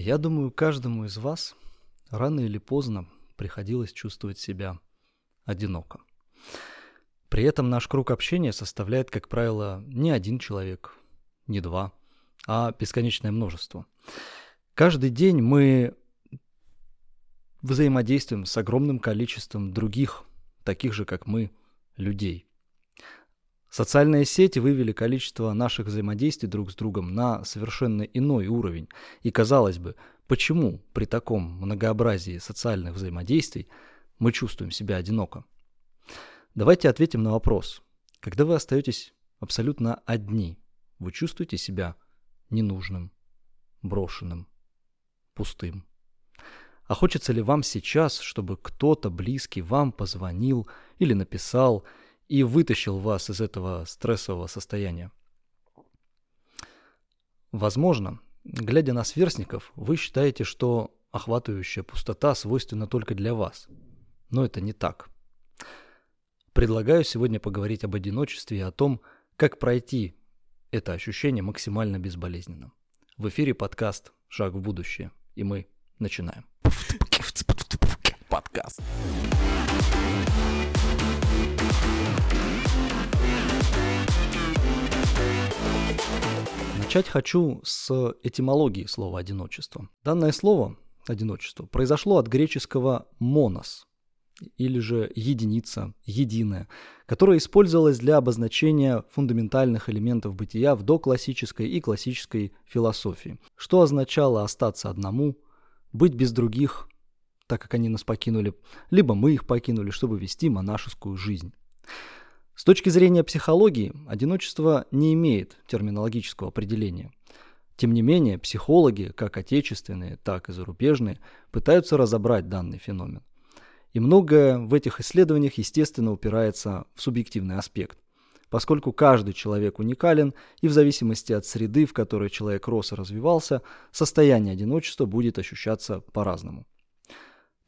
Я думаю, каждому из вас рано или поздно приходилось чувствовать себя одиноко. При этом наш круг общения составляет, как правило, не один человек, не два, а бесконечное множество. Каждый день мы взаимодействуем с огромным количеством других, таких же, как мы, людей. Социальные сети вывели количество наших взаимодействий друг с другом на совершенно иной уровень. И казалось бы, почему при таком многообразии социальных взаимодействий мы чувствуем себя одиноко? Давайте ответим на вопрос. Когда вы остаетесь абсолютно одни, вы чувствуете себя ненужным, брошенным, пустым? А хочется ли вам сейчас, чтобы кто-то близкий вам позвонил или написал и вытащил вас из этого стрессового состояния? Возможно, глядя на сверстников, вы считаете, что охватывающая пустота свойственна только для вас. Но это не так. Предлагаю сегодня поговорить об одиночестве и о том, как пройти это ощущение максимально безболезненно. В эфире подкаст «Шаг в будущее», и мы начинаем. Подкаст. Начать хочу с этимологии слова «одиночество». Данное слово «одиночество» произошло от греческого «монос», или же единица, единая, которая использовалась для обозначения фундаментальных элементов бытия в доклассической и классической философии, что означало остаться одному, быть без других, так как они нас покинули, либо мы их покинули, чтобы вести монашескую жизнь. С точки зрения психологии, одиночество не имеет терминологического определения. Тем не менее, психологи, как отечественные, так и зарубежные, пытаются разобрать данный феномен. И многое в этих исследованиях, естественно, упирается в субъективный аспект поскольку каждый человек уникален, и в зависимости от среды, в которой человек рос и развивался, состояние одиночества будет ощущаться по-разному.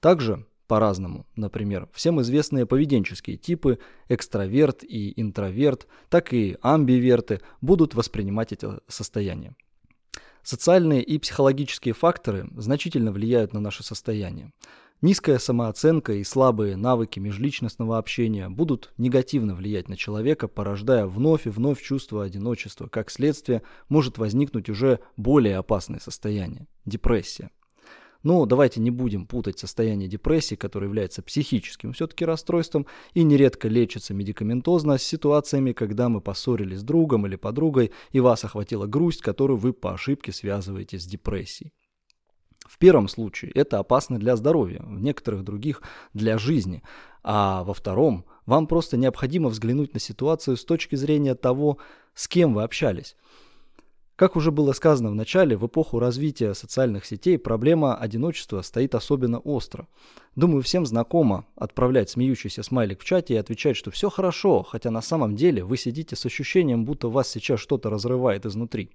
Также по-разному, например, всем известные поведенческие типы, экстраверт и интроверт, так и амбиверты будут воспринимать это состояние. Социальные и психологические факторы значительно влияют на наше состояние. Низкая самооценка и слабые навыки межличностного общения будут негативно влиять на человека, порождая вновь и вновь чувство одиночества. Как следствие, может возникнуть уже более опасное состояние – депрессия. Но давайте не будем путать состояние депрессии, которое является психическим все-таки расстройством и нередко лечится медикаментозно, с ситуациями, когда мы поссорились с другом или подругой и вас охватила грусть, которую вы по ошибке связываете с депрессией. В первом случае это опасно для здоровья, в некоторых других для жизни. А во втором вам просто необходимо взглянуть на ситуацию с точки зрения того, с кем вы общались. Как уже было сказано в начале, в эпоху развития социальных сетей проблема одиночества стоит особенно остро. Думаю, всем знакомо отправлять смеющийся смайлик в чате и отвечать, что все хорошо, хотя на самом деле вы сидите с ощущением, будто вас сейчас что-то разрывает изнутри.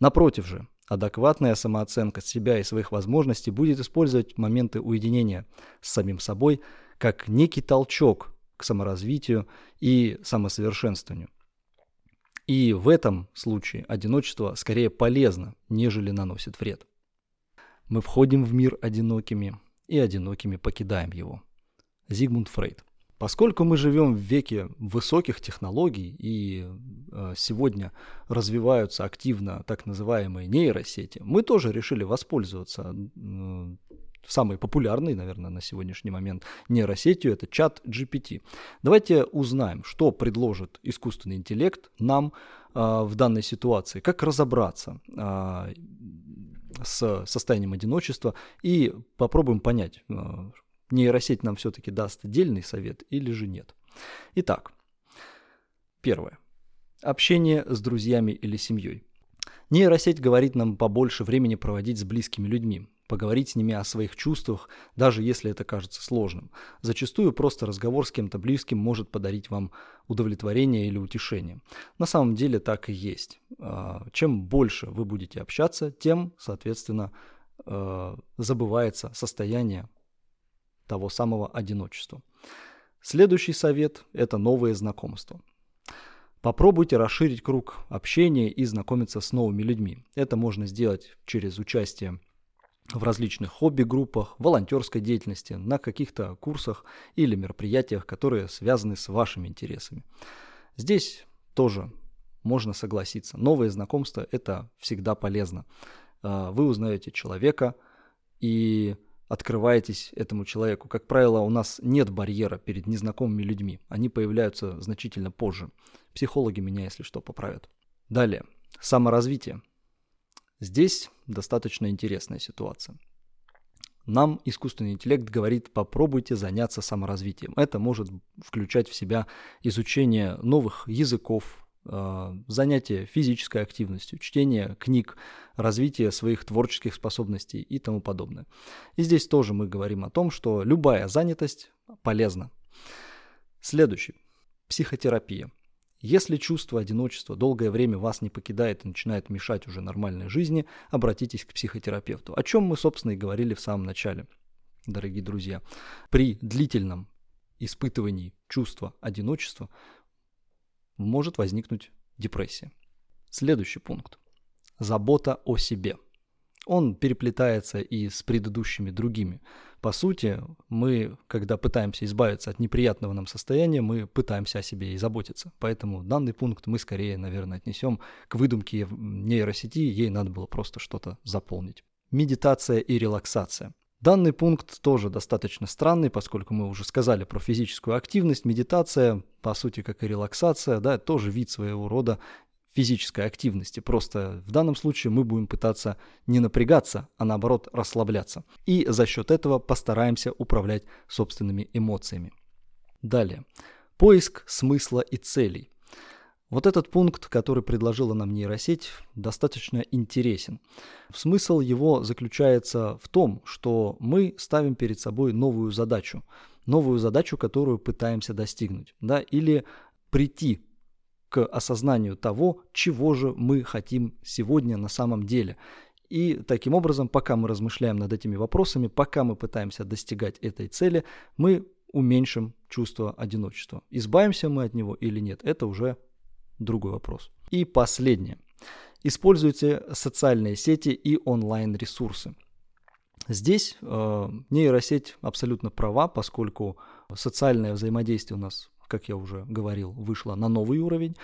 Напротив же, Адекватная самооценка себя и своих возможностей будет использовать моменты уединения с самим собой как некий толчок к саморазвитию и самосовершенствованию. И в этом случае одиночество скорее полезно, нежели наносит вред. Мы входим в мир одинокими и одинокими покидаем его. Зигмунд Фрейд. Поскольку мы живем в веке высоких технологий и э, сегодня развиваются активно так называемые нейросети, мы тоже решили воспользоваться самой популярной, наверное, на сегодняшний момент нейросетью, это чат GPT. Давайте узнаем, что предложит искусственный интеллект нам э, в данной ситуации, как разобраться э, с состоянием одиночества и попробуем понять, э, нейросеть нам все-таки даст отдельный совет или же нет. Итак, первое. Общение с друзьями или семьей. Нейросеть говорит нам побольше времени проводить с близкими людьми, поговорить с ними о своих чувствах, даже если это кажется сложным. Зачастую просто разговор с кем-то близким может подарить вам удовлетворение или утешение. На самом деле так и есть. А, чем больше вы будете общаться, тем, соответственно, а, забывается состояние того самого одиночества. Следующий совет – это новые знакомства. Попробуйте расширить круг общения и знакомиться с новыми людьми. Это можно сделать через участие в различных хобби-группах, волонтерской деятельности, на каких-то курсах или мероприятиях, которые связаны с вашими интересами. Здесь тоже можно согласиться. Новые знакомства – это всегда полезно. А, вы узнаете человека и открываетесь этому человеку. Как правило, у нас нет барьера перед незнакомыми людьми. Они появляются значительно позже. Психологи меня, если что, поправят. Далее. Саморазвитие. Здесь достаточно интересная ситуация. Нам искусственный интеллект говорит, попробуйте заняться саморазвитием. Это может включать в себя изучение новых языков, э, занятие физической активностью, чтение книг, развитие своих творческих способностей и тому подобное. И здесь тоже мы говорим о том, что любая занятость полезна. Следующий. Психотерапия. Если чувство одиночества долгое время вас не покидает и начинает мешать уже нормальной жизни, обратитесь к психотерапевту. О чем мы, собственно, и говорили в самом начале, дорогие друзья. При длительном испытывании чувства одиночества может возникнуть депрессия. Следующий пункт. Забота о себе – он переплетается и с предыдущими другими. По сути, мы, когда пытаемся избавиться от неприятного нам состояния, мы пытаемся о себе и заботиться. Поэтому данный пункт мы скорее, наверное, отнесем к выдумке нейросети, ей надо было просто что-то заполнить. Медитация и релаксация. Данный пункт тоже достаточно странный, поскольку мы уже сказали про физическую активность. Медитация, по сути, как и релаксация, да, тоже вид своего рода физической активности. Просто в данном случае мы будем пытаться не напрягаться, а наоборот расслабляться. И за счет этого постараемся управлять собственными эмоциями. Далее. Поиск смысла и целей. Вот этот пункт, который предложила нам нейросеть, достаточно интересен. Смысл его заключается в том, что мы ставим перед собой новую задачу, новую задачу, которую пытаемся достигнуть, да, или прийти к осознанию того, чего же мы хотим сегодня на самом деле. И таким образом, пока мы размышляем над этими вопросами, пока мы пытаемся достигать этой цели, мы уменьшим чувство одиночества. Избавимся мы от него или нет, это уже другой вопрос. И последнее. Используйте социальные сети и онлайн-ресурсы. Здесь э, нейросеть абсолютно права, поскольку социальное взаимодействие у нас как я уже говорил, вышла на новый уровень.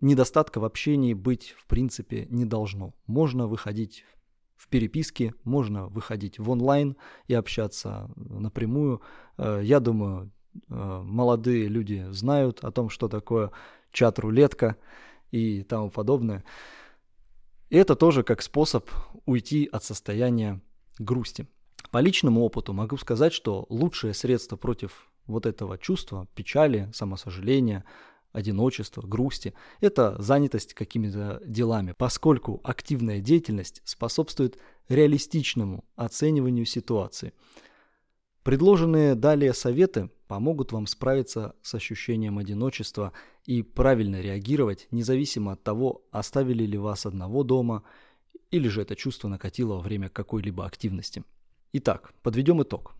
Недостатка в общении быть, в принципе, не должно. Можно выходить в переписке, можно выходить в онлайн и общаться напрямую. Э, я думаю, э, молодые люди знают о том, что такое чат-рулетка и тому подобное. И это тоже как способ уйти от состояния грусти. По личному опыту могу сказать, что лучшее средство против вот этого чувства печали, самосожаления, одиночества, грусти – это занятость какими-то делами, поскольку активная деятельность способствует реалистичному оцениванию ситуации. Предложенные далее советы помогут вам справиться с ощущением одиночества и правильно реагировать, независимо от того, оставили ли вас одного дома или же это чувство накатило во время какой-либо активности. Итак, подведем итог.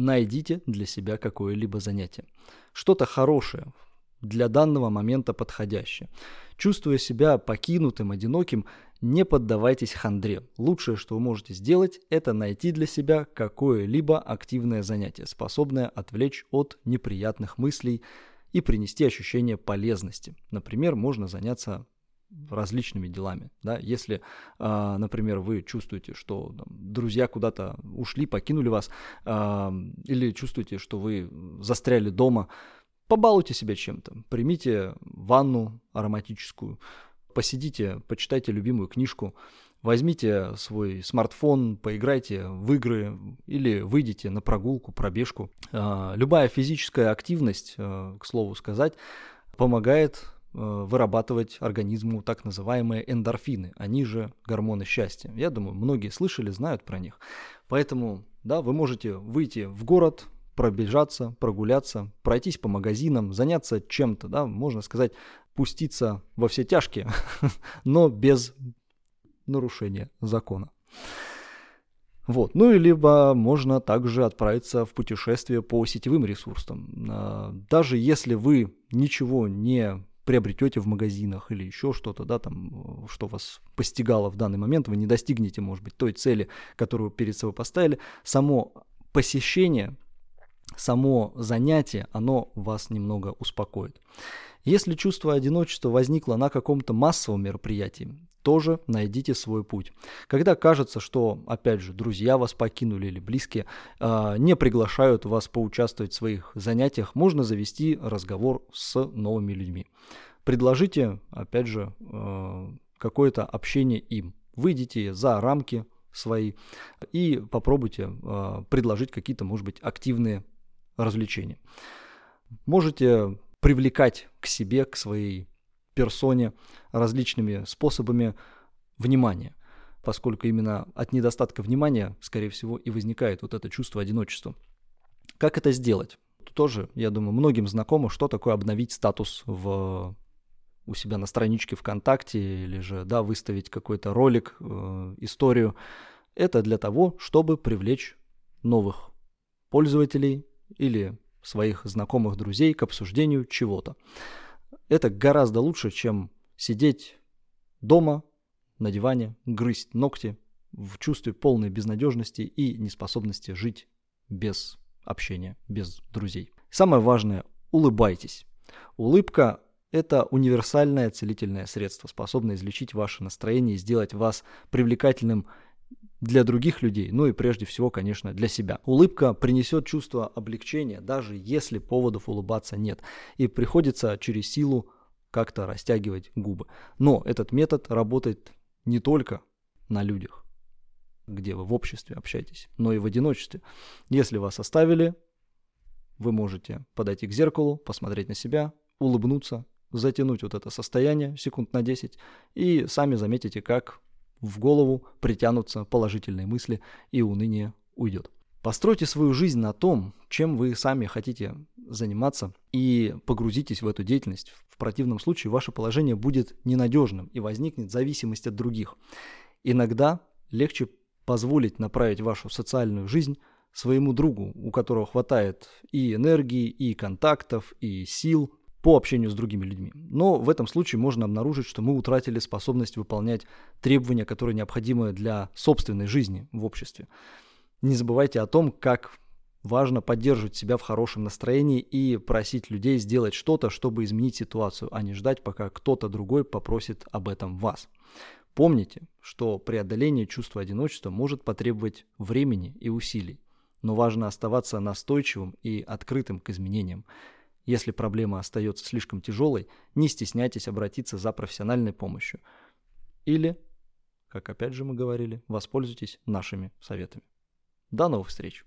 Найдите для себя какое-либо занятие. Что-то хорошее, для данного момента подходящее. Чувствуя себя покинутым, одиноким, не поддавайтесь хандре. Лучшее, что вы можете сделать, это найти для себя какое-либо активное занятие, способное отвлечь от неприятных мыслей и принести ощущение полезности. Например, можно заняться различными делами. Да? Если, э, например, вы чувствуете, что друзья куда-то ушли, покинули вас, э, или чувствуете, что вы застряли дома, побалуйте себя чем-то. Примите ванну ароматическую, посидите, почитайте любимую книжку, возьмите свой смартфон, поиграйте в игры или выйдите на прогулку, пробежку. Э, любая физическая активность, к слову сказать, помогает вырабатывать организму так называемые эндорфины, они же гормоны счастья. Я думаю, многие слышали, знают про них. Поэтому, да, вы можете выйти в город, пробежаться, прогуляться, пройтись по магазинам, заняться чем-то, да, можно сказать, пуститься во все тяжкие, но без нарушения закона. Вот. Ну и либо можно также отправиться в путешествие по сетевым ресурсам. А, даже если вы ничего не приобретете в магазинах или еще что-то, да, там, что вас постигало в данный момент, вы не достигнете, может быть, той цели, которую перед собой поставили, само посещение, само занятие, оно вас немного успокоит. Если чувство одиночества возникло на каком-то массовом мероприятии, тоже найдите свой путь. Когда кажется, что, опять же, друзья вас покинули или близкие э, не приглашают вас поучаствовать в своих занятиях, можно завести разговор с новыми людьми. Предложите, опять же, э, какое-то общение им. Выйдите за рамки свои и попробуйте э, предложить какие-то, может быть, активные развлечения. Можете привлекать к себе, к своей персоне различными способами внимания, поскольку именно от недостатка внимания, скорее всего, и возникает вот это чувство одиночества. Как это сделать? Тоже, я думаю, многим знакомо, что такое обновить статус в у себя на страничке ВКонтакте или же, да, выставить какой-то ролик, э, историю. Это для того, чтобы привлечь новых пользователей или своих знакомых друзей к обсуждению чего-то. Это гораздо лучше, чем сидеть дома на диване, грызть ногти в чувстве полной безнадежности и неспособности жить без общения, без друзей. Самое важное – улыбайтесь. Улыбка – это универсальное целительное средство, способное излечить ваше настроение и сделать вас привлекательным для других людей, ну и прежде всего, конечно, для себя. Улыбка принесет чувство облегчения, даже если поводов улыбаться нет, и приходится через силу как-то растягивать губы. Но этот метод работает не только на людях, где вы в обществе общаетесь, но и в одиночестве. Если вас оставили, вы можете подойти к зеркалу, посмотреть на себя, улыбнуться, затянуть вот это состояние секунд на 10 и сами заметите, как в голову притянутся положительные мысли и уныние уйдет. Постройте свою жизнь на том, чем вы сами хотите заниматься, и погрузитесь в эту деятельность. В противном случае ваше положение будет ненадежным и возникнет зависимость от других. Иногда легче позволить направить вашу социальную жизнь своему другу, у которого хватает и энергии, и контактов, и сил по общению с другими людьми. Но в этом случае можно обнаружить, что мы утратили способность выполнять требования, которые необходимы для собственной жизни в обществе. Не забывайте о том, как важно поддерживать себя в хорошем настроении и просить людей сделать что-то, чтобы изменить ситуацию, а не ждать, пока кто-то другой попросит об этом вас. Помните, что преодоление чувства одиночества может потребовать времени и усилий, но важно оставаться настойчивым и открытым к изменениям. Если проблема остается слишком тяжелой, не стесняйтесь обратиться за профессиональной помощью. Или, как опять же мы говорили, воспользуйтесь нашими советами. До новых встреч!